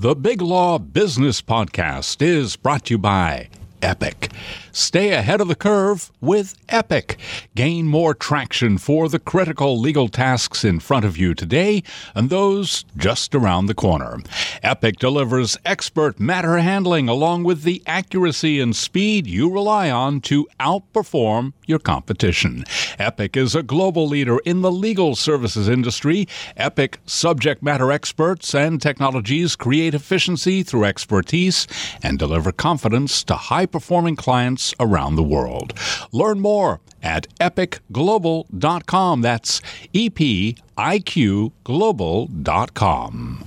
The Big Law Business Podcast is brought to you by Epiq. Stay ahead of the curve with Epiq. Gain more traction for the critical legal tasks in front of you today and those just around the corner. Epiq delivers expert matter handling along with the accuracy and speed you rely on to outperform your competition. Epiq is a global leader in the legal services industry. Epiq subject matter experts and technologies create efficiency through expertise and deliver confidence to high performing clients around the world. Learn more at epiqglobal.com. That's E P I Q global.com.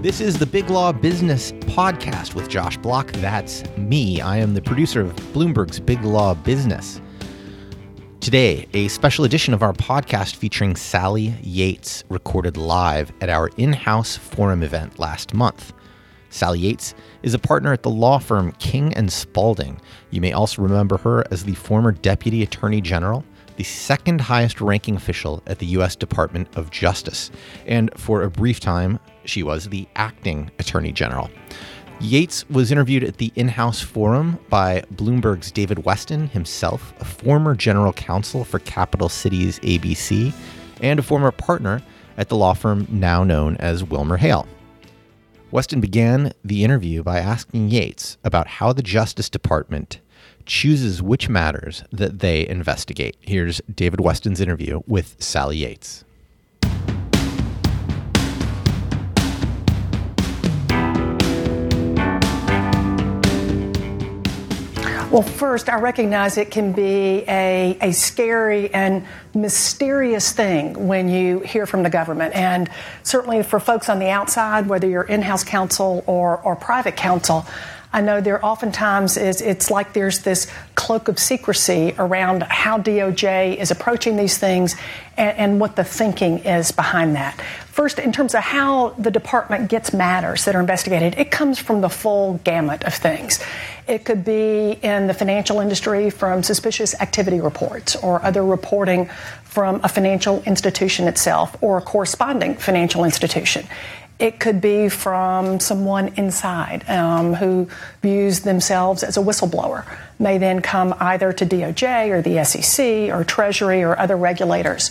This is the Big Law Business Podcast with Josh Block. That's me. I am the producer of Bloomberg's Big Law Business. Today, a special edition of our podcast featuring Sally Yates, recorded live at our in house forum event last month. Sally Yates is a partner at the law firm King and Spalding. You may also remember her as the former Deputy Attorney General, the second highest ranking official at the U.S. Department of Justice, and for a brief time, she was the acting Attorney General. Yates was interviewed at the in house forum by Bloomberg's David Westin himself a former general counsel for Capital Cities ABC and a former partner at the law firm now known as Wilmer Hale. Westin began the interview by asking Yates about how the Justice Department chooses which matters that they investigate. Here's David Westin's interview with Sally Yates. Well, first, I recognize it can be a, a scary and mysterious thing when you hear from the government. And certainly for folks on the outside, whether you're in house counsel or, or private counsel, I know there oftentimes is it's like there's this cloak of secrecy around how DOJ is approaching these things and, and, what the thinking is behind that. First, in terms of how the department gets matters that are investigated, it comes from the full gamut of things. It could be in the financial industry from suspicious activity reports or other reporting from a financial institution itself or a corresponding financial institution. It could be from someone inside um, who views themselves as a whistleblower, may then come either to DOJ or the SEC or Treasury or other regulators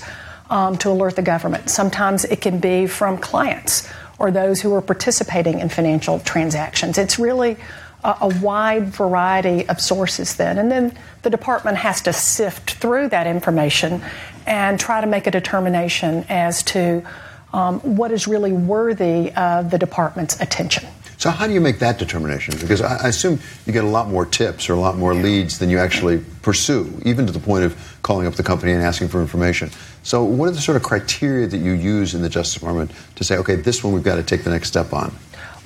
um, to alert the government. Sometimes it can be from clients or those who are participating in financial transactions. It's really a, a wide variety of sources then. And then the department has to sift through that information and try to make a determination as to um, what is really worthy of the department's attention. So, how do you make that determination? Because I, assume you get a lot more tips or a lot more leads than you actually pursue, even to the point of calling up the company and asking for information. So, what are the sort of criteria that you use in the Justice Department to say, okay, this one we've got to take the next step on?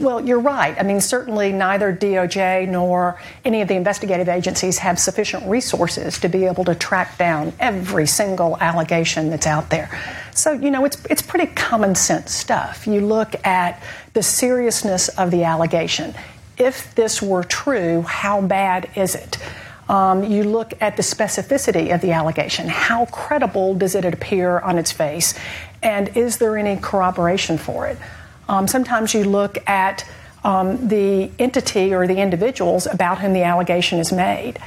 Well, you're right. I mean, certainly neither DOJ nor any of the investigative agencies have sufficient resources to be able to track down every single allegation that's out there. So, you know, it's, it's pretty common sense stuff. You look at the seriousness of the allegation. If this were true, how bad is it? Um, you look at the specificity of the allegation. How credible does it appear on its face? And is there any corroboration for it? Um, sometimes you look at um, the entity or the individuals about whom the allegation is made.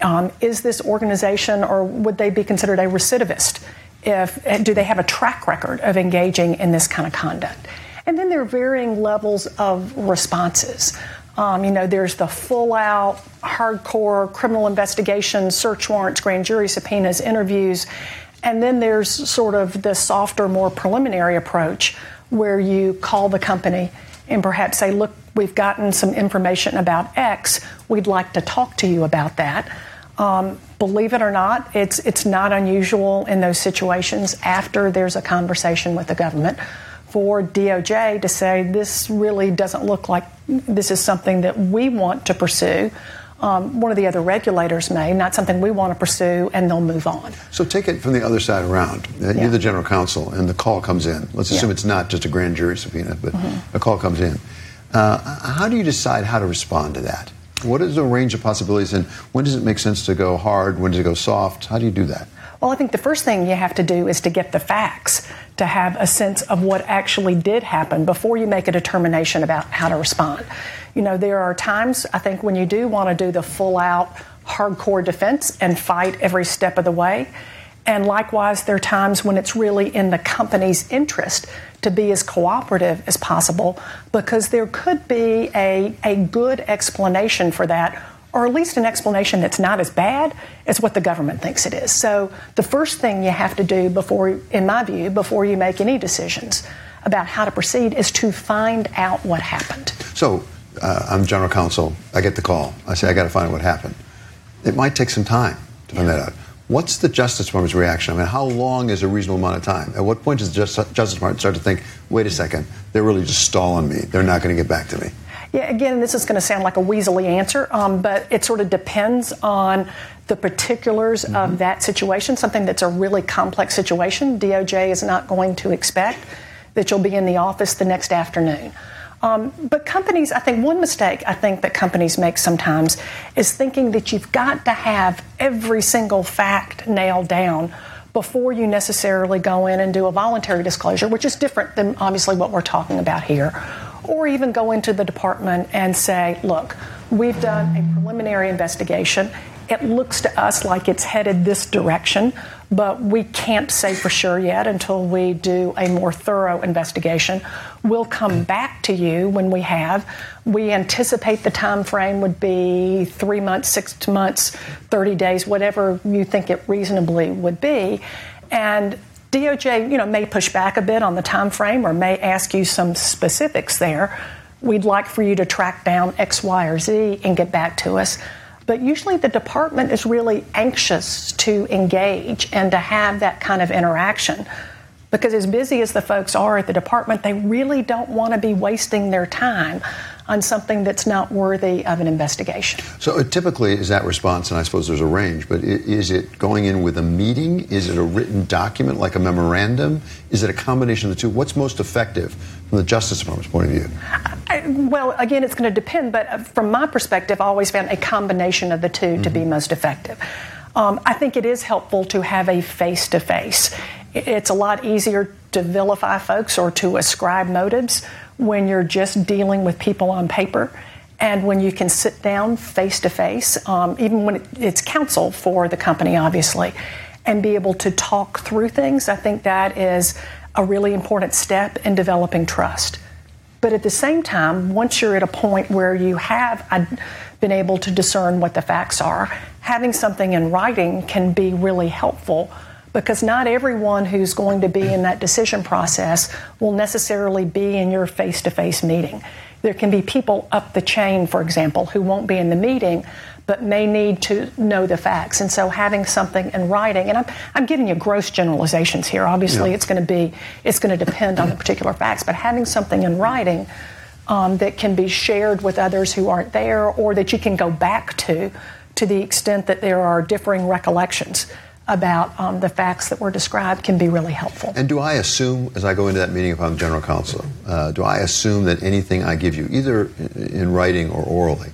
Um, is this organization or would they be considered a recidivist? If, eh, do they have a track record of engaging in this kind of conduct? And then there are varying levels of responses. Um, you know, there's the full out, hardcore criminal investigations, search warrants, grand jury subpoenas, interviews. And then there's sort of the softer, more preliminary approach where you call the company and perhaps say, look, we've gotten some information about X. We'd like to talk to you about that. Um, believe it or not, it's, it's not unusual in those situations after there's a conversation with the government for DOJ to say, this really doesn't look like this is something that we want to pursue um, one of the other regulators may, not something we want to pursue, and they'll move on. So take it from the other side around. Uh, yeah. You're the general counsel, and the call comes in. Let's assume yeah. it's not just a grand jury subpoena, but mm-hmm. a call comes in. Uh, how do you decide how to respond to that? What is the range of possibilities, and when does it make sense to go hard? When does it go soft? How do you do that? Well, I think the first thing you have to do is to get the facts, to have a sense of what actually did happen before you make a determination about how to respond. You know, there are times, I think, when you do want to do the full out, hardcore defense and fight every step of the way. And likewise, there are times when it's really in the company's interest to be as cooperative as possible because there could be a, a good explanation for that or at least an explanation that's not as bad as what the government thinks it is. So, the first thing you have to do before, in my view, before you make any decisions about how to proceed is to find out what happened. So, uh, I'm general counsel. I get the call. I say, I got to find out what happened. It might take some time to find yeah. that out. What's the Justice Department's reaction? I mean, how long is a reasonable amount of time? At what point does the Justice Department start to think, wait a second, they're really just stalling me. They're not going to get back to me? Yeah, again, this is going to sound like a weaselly answer, um, but it sort of depends on the particulars mm-hmm. of that situation. Something that's a really complex situation, DOJ is not going to expect that you'll be in the office the next afternoon. Um, but companies, I think one mistake I think that companies make sometimes is thinking that you've got to have every single fact nailed down before you necessarily go in and do a voluntary disclosure, which is different than obviously what we're talking about here or even go into the department and say, look, we've done a preliminary investigation. It looks to us like it's headed this direction, but we can't say for sure yet until we do a more thorough investigation. We'll come back to you when we have. We anticipate the time frame would be three months, six months, 30 days, whatever you think it reasonably would be. And DOJ, you know, may push back a bit on the time frame or may ask you some specifics there. We'd like for you to track down X, Y, or Z and get back to us. But usually the department is really anxious to engage and to have that kind of interaction. Because as busy as the folks are at the department, they really don't want to be wasting their time on something that's not worthy of an investigation. So uh, typically is that response, and I suppose there's a range, but is it going in with a meeting? Is it a written document like a memorandum? Is it a combination of the two? What's most effective from the Justice Department's point of view? I, well, again, it's going to depend, but uh, from my perspective, I always found a combination of the 2 mm-hmm. to be mm-hmm. most effective. Um, I think it is helpful to have a face to face. It's a lot easier to vilify folks or to ascribe motives when you're just dealing with people on paper and when you can sit down face to face, um, even when it's counsel for the company, obviously, and be able to talk through things, I think that is a really important step in developing trust. But at the same time, once you're at a point where you have uh, been able to discern what the facts are, having something in writing can be really helpful because not everyone who's going to be in that decision process will necessarily be in your face to face meeting. There can be people up the chain, for example, who won't be in the meeting but may need to know the facts. And so having something in writing, and I'm, I'm giving you gross generalizations here. Obviously, yeah. it's going to be it's going to depend on the particular facts, but having something in writing um, that can be shared with others who aren't there, or that you can go back to, to the extent that there are differing recollections about um, the facts that were described can be really helpful. And do I assume, as I go into that meeting if I'm general counsel, uh, do I assume that anything I give you, either in writing or orally,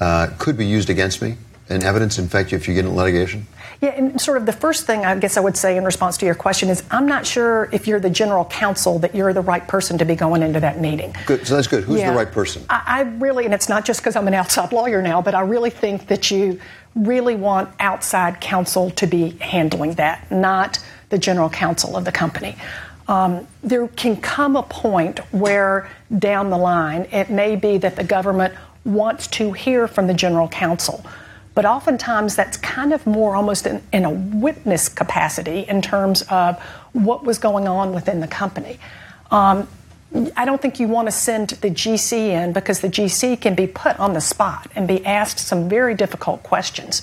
uh, could be used against me in evidence, in fact, if you get in litigation? Yeah, and sort of the first thing I guess I would say in response to your question is I'm not sure if you're the general counsel that you're the right person to be going into that meeting. Good, so that's good. Who's yeah. the right person? I, I really, and it's not just because I'm an outside lawyer now, but I really think that you really want outside counsel to be handling that, not the general counsel of the company. Um, there can come a point where down the line it may be that the government wants to hear from the general counsel. But oftentimes that's kind of more almost in, in a witness capacity in terms of what was going on within the company. Um, I don't think you want to send the GC in because the GC can be put on the spot and be asked some very difficult questions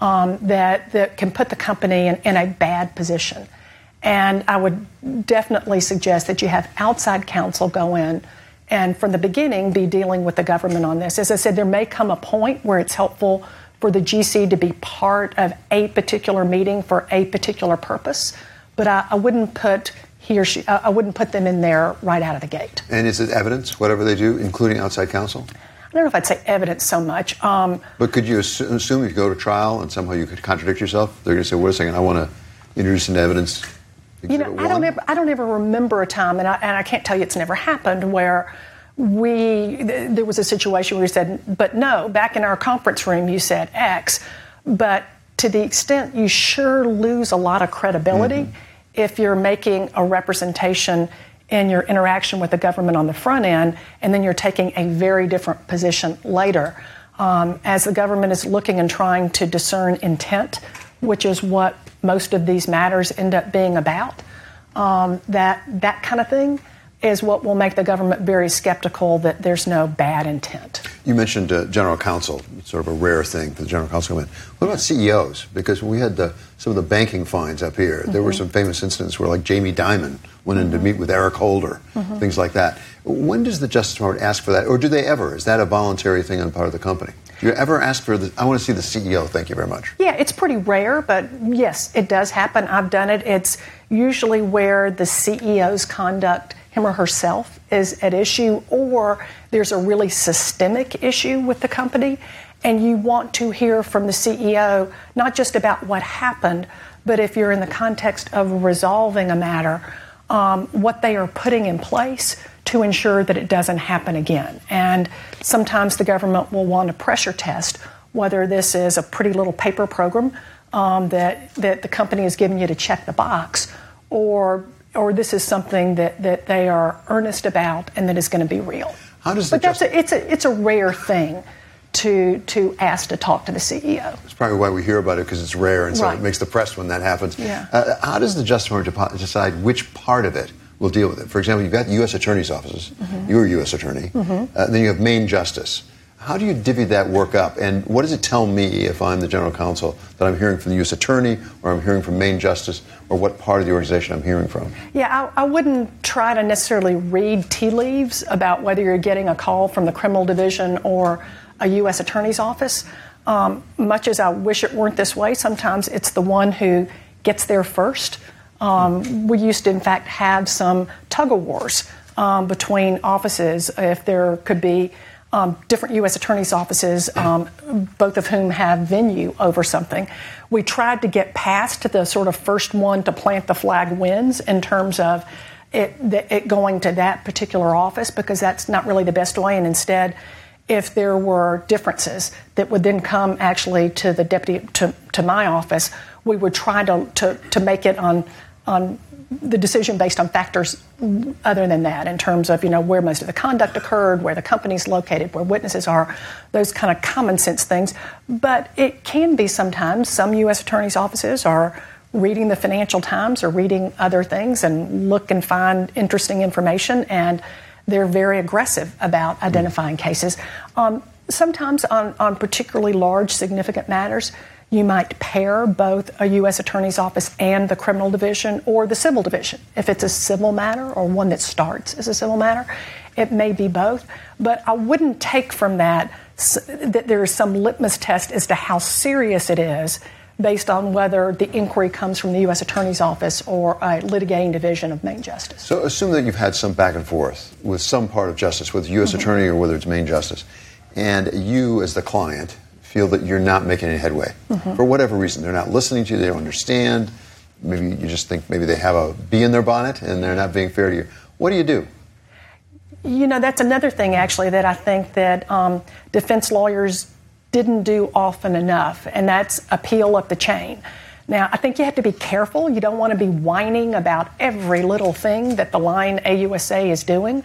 um, that, that can put the company in, in a bad position. And I would definitely suggest that you have outside counsel go in and from the beginning be dealing with the government on this. As I said, there may come a point where it's helpful for the GC to be part of a particular meeting for a particular purpose, but I, I wouldn't put he or she, I wouldn't put them in there right out of the gate. And is it evidence, whatever they do, including outside counsel? I don't know if I'd say evidence so much. Um, but could you assume if you go to trial and somehow you could contradict yourself, they're going to say, wait a second, I want to introduce into evidence? You know, I don't ever, I don't ever remember a time, and I, and I can't tell you it's never happened where we th- there was a situation where we said, but no, back in our conference room you said X, but to the extent you sure lose a lot of credibility mm-hmm. if you're making a representation in your interaction with the government on the front end, and then you're taking a very different position later. Um, as the government is looking and trying to discern intent, which is what most of these matters end up being about, um, that that kind of thing is what will make the government very skeptical that there's no bad intent. You mentioned uh, general counsel, sort of a rare thing for the general counsel. What about CEOs? Because we had the, some of the banking fines up here. Mm-hmm. There were mm-hmm. some famous incidents where, like, Jamie Dimon went in to mm-hmm. meet with Eric Holder, mm-hmm. things like that. When does the Justice Department ask for that, or do they ever? Is that a voluntary thing on the part of the company? Do you ever ask for the? I want to see the CEO. Thank you very much. Yeah, it's pretty rare, but yes, it does happen. I've done it. It's usually where the CEO's conduct him or herself is at issue, or there's a really systemic issue with the company, and you want to hear from the CEO not just about what happened, but if you're in the context of resolving a matter, um, what they are putting in place to ensure that it doesn't happen again. And sometimes the government will want to pressure test whether this is a pretty little paper program um, that, that the company is giving you to check the box, or or this is something that, that they are earnest about and that is going to be real. How does but that's a, it's a it's a rare thing to to ask to talk to the CEO. That's probably why we hear about it because it's rare, and so right. it makes the press when that happens. Yeah. Uh, how does the Justice Department decide which part of it will deal with it? For example, you've got the U.S. attorneys' offices. Mm-hmm. You're a U.S. attorney. Mm-hmm. Uh, then you have Main Justice. How do you divvy that work up? And what does it tell me if I'm the general counsel that I'm hearing from the U.S. attorney or I'm hearing from Main Justice or what part of the organization I'm hearing from? Yeah, I, I wouldn't try to necessarily read tea leaves about whether you're getting a call from the criminal division or a U.S. attorney's office. Um, much as I wish it weren't this way, sometimes it's the one who gets there first. Um, we used to, in fact, have some tug of wars um, between offices if there could be um, different U.S. attorneys' offices, um, both of whom have venue over something. We tried to get past the sort of first one to plant the flag wins in terms of it, it going to that particular office because that's not really the best way. And instead, if there were differences that would then come actually to the deputy to, to my office, we would try to, to, to make it on on the decision based on factors other than that in terms of you know where most of the conduct occurred where the company's located where witnesses are those kind of common sense things. But it can be sometimes some u.s attorneys offices are reading the financial times or reading other things and look and find interesting information and they're very aggressive about identifying cases. Um, sometimes on, on particularly large significant matters you might pair both a U.S. Attorney's Office and the criminal division or the civil division. If it's a civil matter or one that starts as a civil matter, it may be both. But I wouldn't take from that that there is some litmus test as to how serious it is based on whether the inquiry comes from the U.S. Attorney's Office or a litigating division of Main Justice. So assume that you've had some back and forth with some part of justice, with the U.S. Mm-hmm. Attorney or whether it's Main Justice, and you as the client feel that you're not making any headway mm-hmm. for whatever reason. They're not listening to you, they don't understand. Maybe you just think maybe they have a bee in their bonnet and they're not being fair to you. What do you do? You know, that's another thing actually that I think that um, defense lawyers didn't do often enough, and that's appeal up the chain. Now, I think you have to be careful. You don't want to be whining about every little thing that the line AUSA is doing.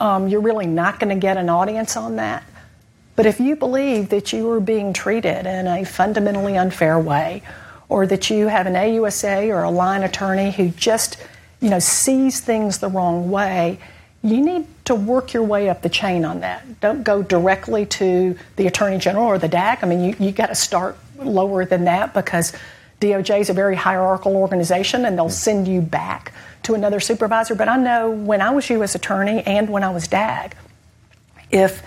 Um, you're really not going to get an audience on that. But if you believe that you are being treated in a fundamentally unfair way, or that you have an AUSA or a line attorney who just, you know, sees things the wrong way, you need to work your way up the chain on that. Don't go directly to the Attorney General or the DAG. I mean, you, you got to start lower than that because DOJ is a very hierarchical organization and they'll send you back to another supervisor. But I know when I was U.S. Attorney and when I was DAG, if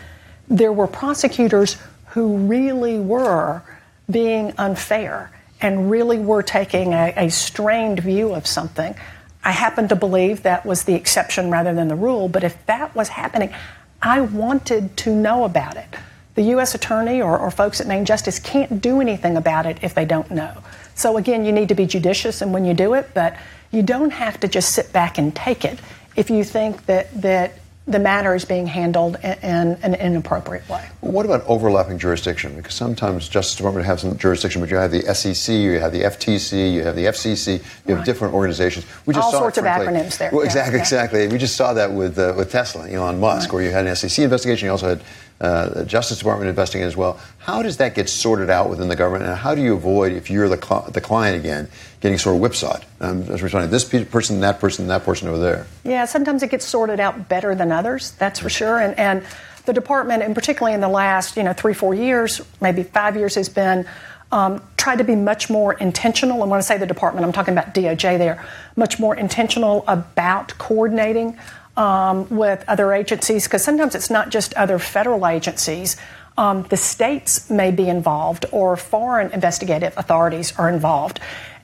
there were prosecutors who really were being unfair and really were taking a, a, strained view of something. I happen to believe that was the exception rather than the rule, but if that was happening, I wanted to know about it. The U.S. Attorney or, or folks at Main Justice can't do anything about it if they don't know. So again, you need to be judicious and when you do it, but you don't have to just sit back and take it if you think that that the matter is being handled in, in, an inappropriate way. What about overlapping jurisdiction? Because sometimes Justice Department has some jurisdiction, but you have the SEC, you have the FTC, you have the FCC, you have right. different organizations. We just All saw sorts of acronyms there. Well, exactly, yeah. exactly. We just saw that with uh, with Tesla, Elon Musk, right. where you had an SEC investigation, you also had uh, the Justice Department investigating as well. How does that get sorted out within the government, and how do you avoid, if you're the, cl- the client again, getting sort of whipsawed? Um, as we're talking, this person, that person, that person over there. Yeah, sometimes it gets sorted out better than others. That's for sure. And, and the department, and particularly in the last, you know, three, four years, maybe five years, has been um, tried to be much more intentional. And when I say the department, I'm talking about DOJ. There, much more intentional about coordinating um, with other agencies because sometimes it's not just other federal agencies. Um, the states may be involved or foreign investigative authorities are involved.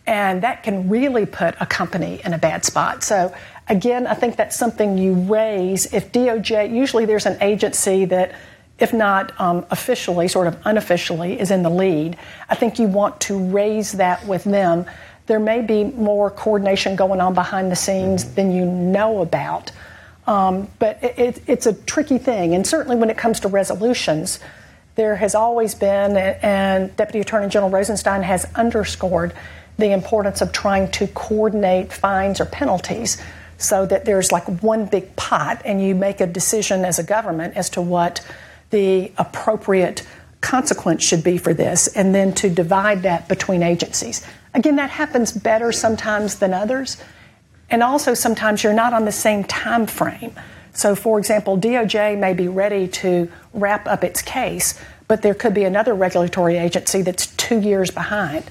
And that can really put a company in a bad spot. So, again, I think that's something you raise. If DOJ, usually there's an agency that, if not um, officially, sort of unofficially, is in the lead. I think you want to raise that with them. There may be more coordination going on behind the scenes than you know about. Um, but it, it, it's a tricky thing. And certainly when it comes to resolutions, there has always been, and Deputy Attorney General Rosenstein has underscored the importance of trying to coordinate fines or penalties so that there's like one big pot and you make a decision as a government as to what the appropriate consequence should be for this and then to divide that between agencies. Again, that happens better sometimes than others. And also, sometimes you're not on the same time frame. So, for example, DOJ may be ready to wrap up its case, but there could be another regulatory agency that's two years behind.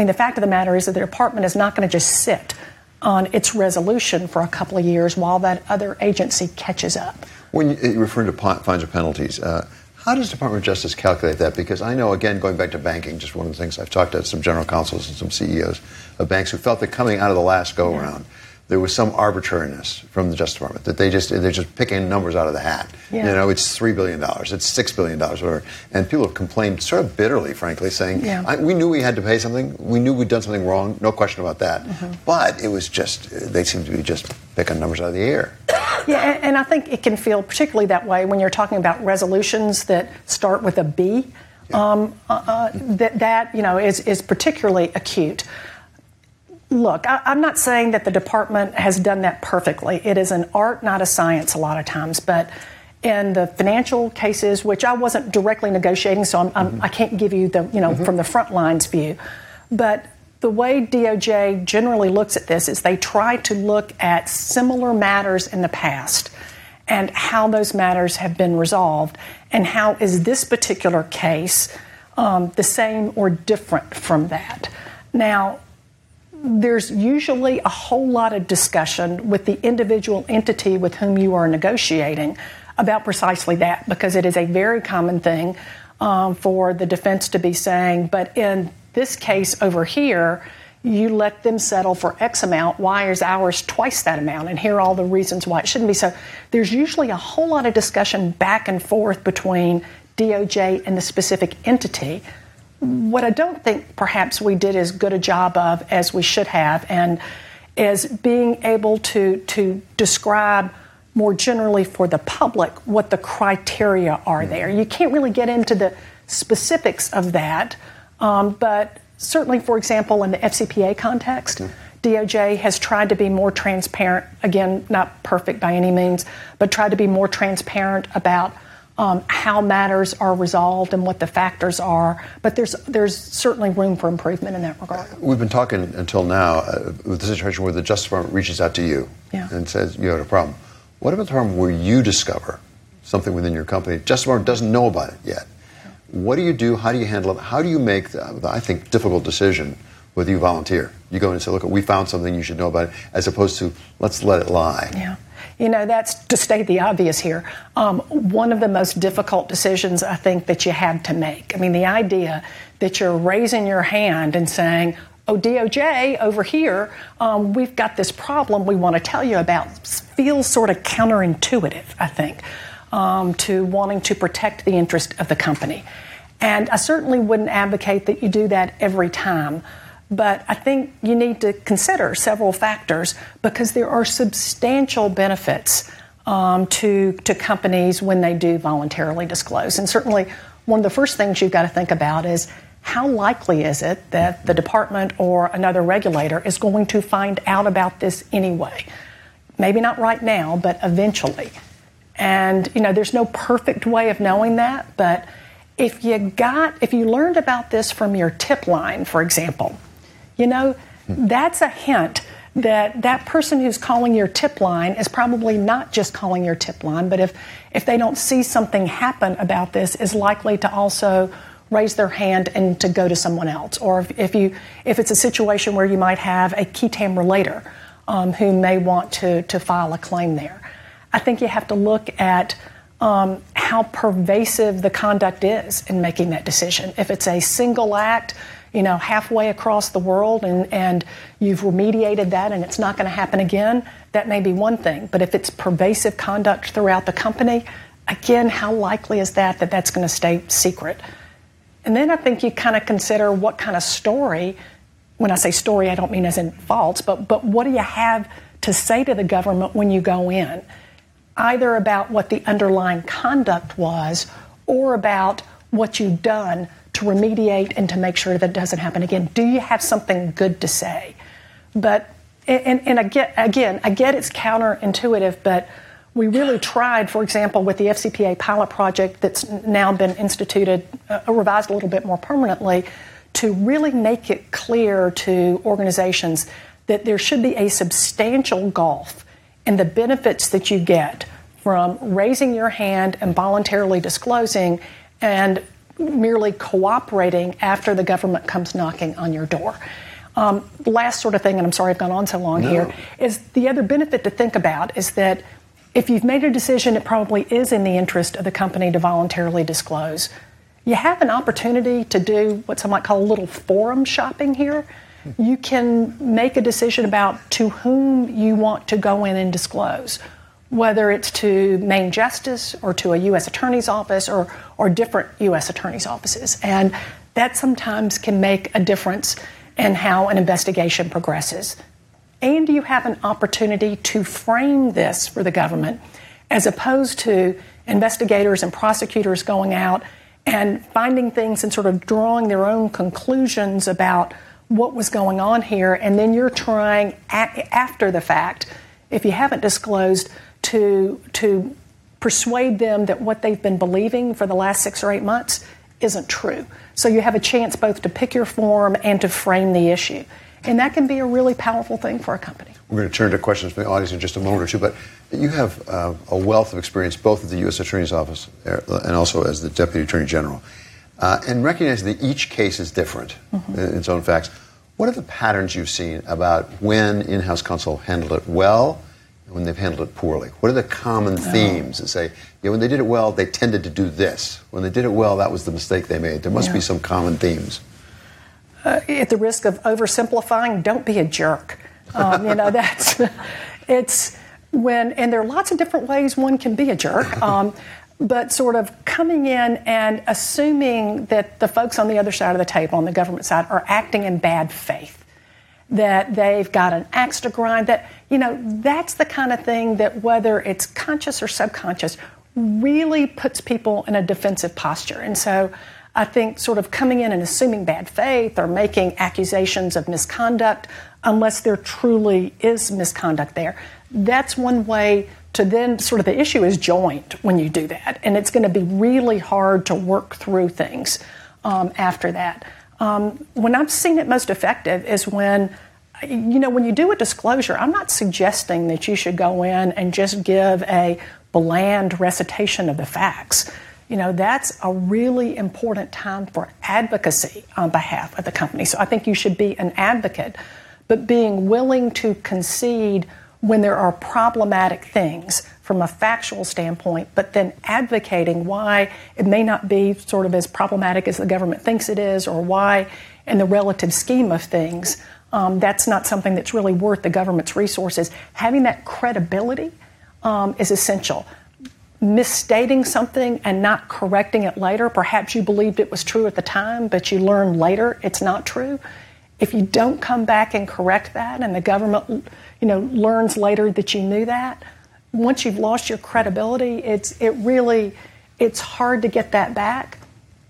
I mean, the fact of the matter is that the department is not going to just sit on its resolution for a couple of years while that other agency catches up. When you refer to fines or penalties, uh, how does Department of Justice calculate that? Because I know, again, going back to banking, just one of the things I've talked to some general counsels and some CEOs of banks who felt that coming out of the last go around, yeah there was some arbitrariness from the Justice Department that they just they're just picking numbers out of the hat. Yeah. You know, it's three billion dollars, it's six billion dollars, whatever. And people have complained sort of bitterly, frankly, saying yeah. we knew we had to pay something, we knew we'd done something wrong, no question about that. Mm-hmm. But it was just they seem to be just picking numbers out of the air. Yeah, and I think it can feel particularly that way when you're talking about resolutions that start with a B. Um, uh, uh, that that you know is is particularly acute. Look, I, am not saying that the department has done that perfectly. It is an art, not a science, a lot of times. But in the financial cases, which I wasn't directly negotiating, so I'm, I'm, mm-hmm. I can not give you the, you know, mm-hmm. from the front lines view. But the way DOJ generally looks at this is they try to look at similar matters in the past and how those matters have been resolved, and how is this particular case um, the same or different from that. Now, there's usually a whole lot of discussion with the individual entity with whom you are negotiating about precisely that because it is a very common thing um, for the defense to be saying, but in this case over here, you let them settle for X amount. Why is ours twice that amount? And here are all the reasons why it shouldn't be. So there's usually a whole lot of discussion back and forth between DOJ and the specific entity what I don't think perhaps we did as good a job of as we should have, and is being able to to describe more generally for the public what the criteria are there. You can't really get into the specifics of that, um, but certainly, for example, in the FCPA context. Mm. DOJ has tried to be more transparent, again, not perfect by any means, but tried to be more transparent about um, how matters are resolved and what the factors are. But there's there's certainly room for improvement in that regard. We've been talking until now uh, with the situation where the Justice Department reaches out to you yeah. and says you have a problem. What about the problem where you discover something within your company? Justice Department doesn't know about it yet. What do you do? How do you handle it? How do you make the, the I think difficult decision? Whether you volunteer, you go in and say, "Look, we found something you should know about it," as opposed to "Let's let it lie." Yeah. You know, that's to state the obvious here. Um, one of the most difficult decisions I think that you had to make. I mean, the idea that you're raising your hand and saying, oh, DOJ over here, um, we've got this problem we want to tell you about, feels sort of counterintuitive, I think, um, to wanting to protect the interest of the company. And I certainly wouldn't advocate that you do that every time. But I think you need to consider several factors because there are substantial benefits um, to, to companies when they do voluntarily disclose. And certainly, one of the first things you've got to think about is how likely is it that the department or another regulator is going to find out about this anyway? Maybe not right now, but eventually. And you know, there's no perfect way of knowing that, but if you got if you learned about this from your tip line, for example, you know, that's a hint that that person who's calling your tip line is probably not just calling your tip line, but if if they don't see something happen about this, is likely to also raise their hand and to go to someone else. Or if, if you if it's a situation where you might have a qui tam relator um, who may want to to file a claim there, I think you have to look at. Um, how pervasive the conduct is in making that decision. If it's a single act, you know, halfway across the world and, and you've remediated that and it's not going to happen again, that may be one thing. But if it's pervasive conduct throughout the company, again, how likely is that that that's going to stay secret? And then I think you kind of consider what kind of story, when I say story, I don't mean as in false, but, but what do you have to say to the government when you go in? Either about what the underlying conduct was or about what you've done to remediate and to make sure that it doesn't happen again? Do you have something good to say? But and, and get, again, I get it's counterintuitive, but we really tried, for example, with the FCPA pilot project that's now been instituted, uh, revised a little bit more permanently, to really make it clear to organizations that there should be a substantial gulf in the benefits that you get from raising your hand and voluntarily disclosing and merely cooperating after the government comes knocking on your door. Um, last sort of thing, and I'm sorry I've gone on so long no. here, is the other benefit to think about is that if you've made a decision, it probably is in the interest of the company to voluntarily disclose. You have an opportunity to do what some might call a little forum shopping here. You can make a decision about to whom you want to go in and disclose whether it's to Main Justice or to a U.S. Attorney's Office or, or different U.S. Attorney's Offices. And that sometimes can make a difference in how an investigation progresses. And you have an opportunity to frame this for the government as opposed to investigators and prosecutors going out and finding things and sort of drawing their own conclusions about what was going on here. And then you're trying, after the fact, if you haven't disclosed, to, to persuade them that what they've been believing for the last six or eight months isn't true. So you have a chance both to pick your form and to frame the issue. And that can be a really powerful thing for a company. We're going to turn to questions from the audience in just a moment or two, but you have uh, a wealth of experience both at the U.S. Attorney's Office uh, and also as the Deputy Attorney General. Uh, and recognizing that each case is different mm-hmm. in its own facts, what are the patterns you've seen about when in house counsel handled it well when they've handled it poorly? What are the common themes that say, yeah, when they did it well, they tended to do this. When they did it well, that was the mistake they made. There must yeah. be some common themes. Uh, at the risk of oversimplifying, don't be a jerk. Um, you know, that's it's when, and there are lots of different ways one can be a jerk. Um, but sort of coming in and assuming that the folks on the other side of the table, on the government side, are acting in bad faith that they've got an axe to grind, that, you know, that's the kind of thing that whether it's conscious or subconscious really puts people in a defensive posture. And so I think sort of coming in and assuming bad faith or making accusations of misconduct, unless there truly is misconduct there, that's one way to then sort of the issue is joint when you do that. And it's going to be really hard to work through things um, after that. Um, when I've seen it most effective is when, you know, when you do a disclosure, I'm not suggesting that you should go in and just give a bland recitation of the facts. You know, that's a really important time for advocacy on behalf of the company. So I think you should be an advocate, but being willing to concede when there are problematic things from a factual standpoint, but then advocating why it may not be sort of as problematic as the government thinks it is, or why, in the relative scheme of things, um, that's not something that's really worth the government's resources. Having that credibility um, is essential. Misstating something and not correcting it later, perhaps you believed it was true at the time, but you learn later it's not true, If you don't come back and correct that, and the government, you know, learns later that you knew that, once you've lost your credibility, it's it really it's hard to get that back.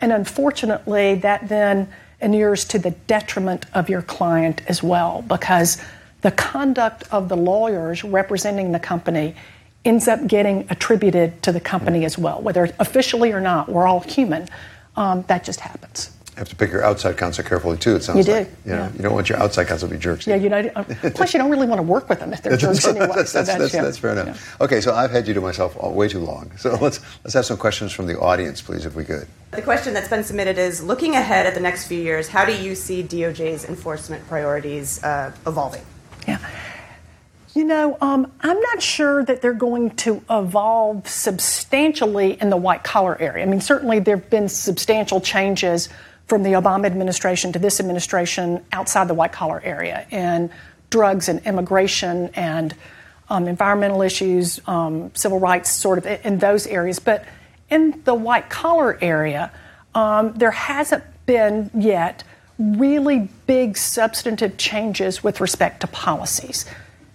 And unfortunately, that then inures to the detriment of your client as well, because the conduct of the lawyers representing the company ends up getting attributed to the company as well, whether officially or not. We're all human. Um, that just happens have to pick your outside counsel carefully too. It sounds you like do. you know yeah. you don't want your outside counsel to be jerks. Yeah, you know. Uh, plus, you don't really want to work with them if they're jerks anyway. that's, so that's, that's, that's, fair enough. Yeah. Okay, so I've had you to myself way too long. So let's let's have some questions from the audience, please, if we could. The question that's been submitted is: Looking ahead at the next few years, how do you see DOJ's enforcement priorities uh, evolving? Yeah. You know, um, I'm not sure that they're going to evolve substantially in the white collar area. I mean, certainly there have been substantial changes from the Obama administration to this administration outside the white collar area in drugs and immigration and um, environmental issues, um, civil rights, sort of in those areas. But in the white collar area, um, there hasn't been yet really big substantive changes with respect to policies.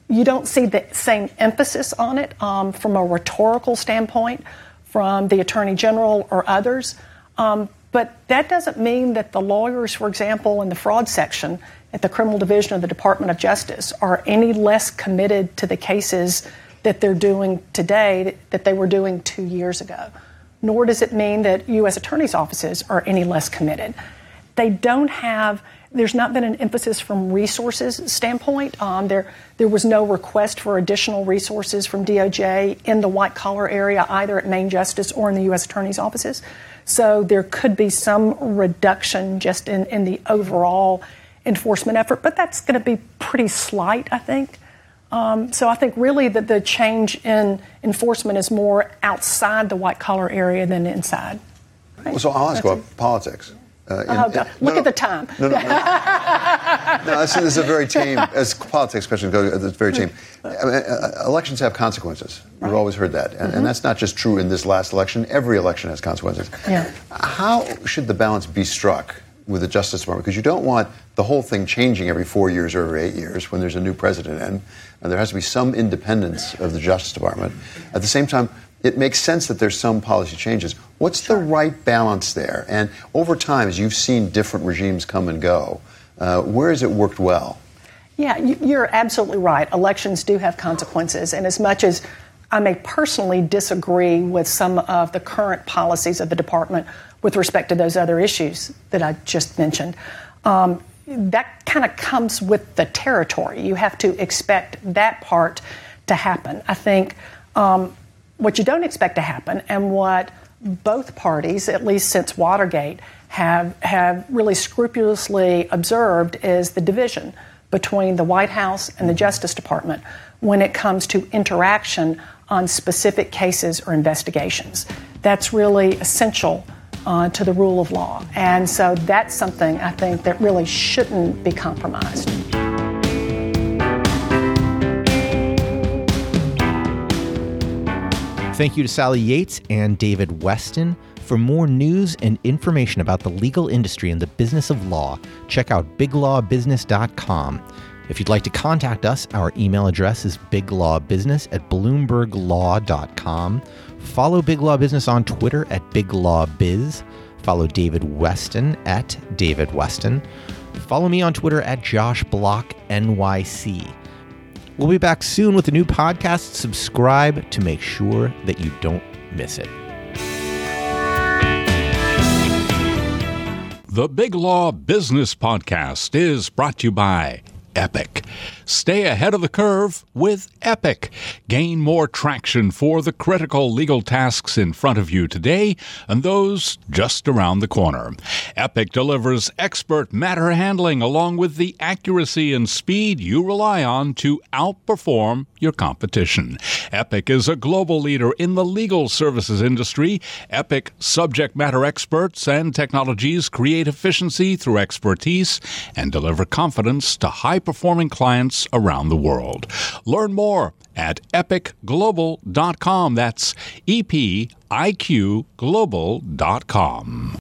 You don't see the same emphasis on it um, from a rhetorical standpoint from the Attorney General or others. Um, but that doesn't mean that the lawyers, for example, in the fraud section at the criminal division of the Department of Justice are any less committed to the cases that they're doing today that they were doing two years ago. Nor does it mean that U.S. attorneys' offices are any less committed. They don't have there's not been an emphasis from resources standpoint. Um, there, there was no request for additional resources from DOJ in the white collar area, either at Main Justice or in the U.S. Attorney's offices. So there could be some reduction just in, in the overall enforcement effort, but that's going to be pretty slight, I think. Um, so I think really that the change in enforcement is more outside the white collar area than inside. Right? Well, so I'll ask that's about it. politics. Uh, in, oh, God. Look no, at the time. No, no, no. no this, is a very tame, as politics especially goes, it's very tame. I mean, uh, elections have consequences. We've always heard that. And, mm-hmm. and, that's not just true in this last election. Every election has consequences. Yeah. How should the balance be struck with the Justice Department? Because you don't want the whole thing changing every four years or every eight years when there's a new president in. And there has to be some independence of the Justice Department. At the same time, it makes sense that there's some policy changes. What's sure. the right balance there? And over time, as you've seen different regimes come and go, uh, where has it worked well? Yeah, you're absolutely right. Elections do have consequences. And as much as I may personally disagree with some of the current policies of the department with respect to those other issues that I just mentioned, um, that kind of comes with the territory. You have to expect that part to happen. I think um, what you don't expect to happen and what both parties, at least since Watergate, have, have really scrupulously observed is the division between the White House and the Justice Department when it comes to interaction on specific cases or investigations. That's really essential uh, to the rule of law. And so that's something I think that really shouldn't be compromised. Thank you to Sally Yates and David Westin. For more news and information about the legal industry and the business of law, check out biglawbusiness.com. If you'd like to contact us, our email address is biglawbusiness at bloomberglaw.com. Follow Big Law Business on Twitter at biglawbiz. Follow David Weston at David Westin. Follow me on Twitter at Josh Block NYC. We'll be back soon with a new podcast. Subscribe to make sure that you don't miss it. The Big Law Business Podcast is brought to you by Epiq. Stay ahead of the curve with Epiq. Gain more traction for the critical legal tasks in front of you today and those just around the corner. Epiq delivers expert matter handling along with the accuracy and speed you rely on to outperform your competition. Epiq is a global leader in the legal services industry. Epiq subject matter experts and technologies create efficiency through expertise and deliver confidence to high performing clients around the world. Learn more at epiqglobal.com. That's E P I Q global.com.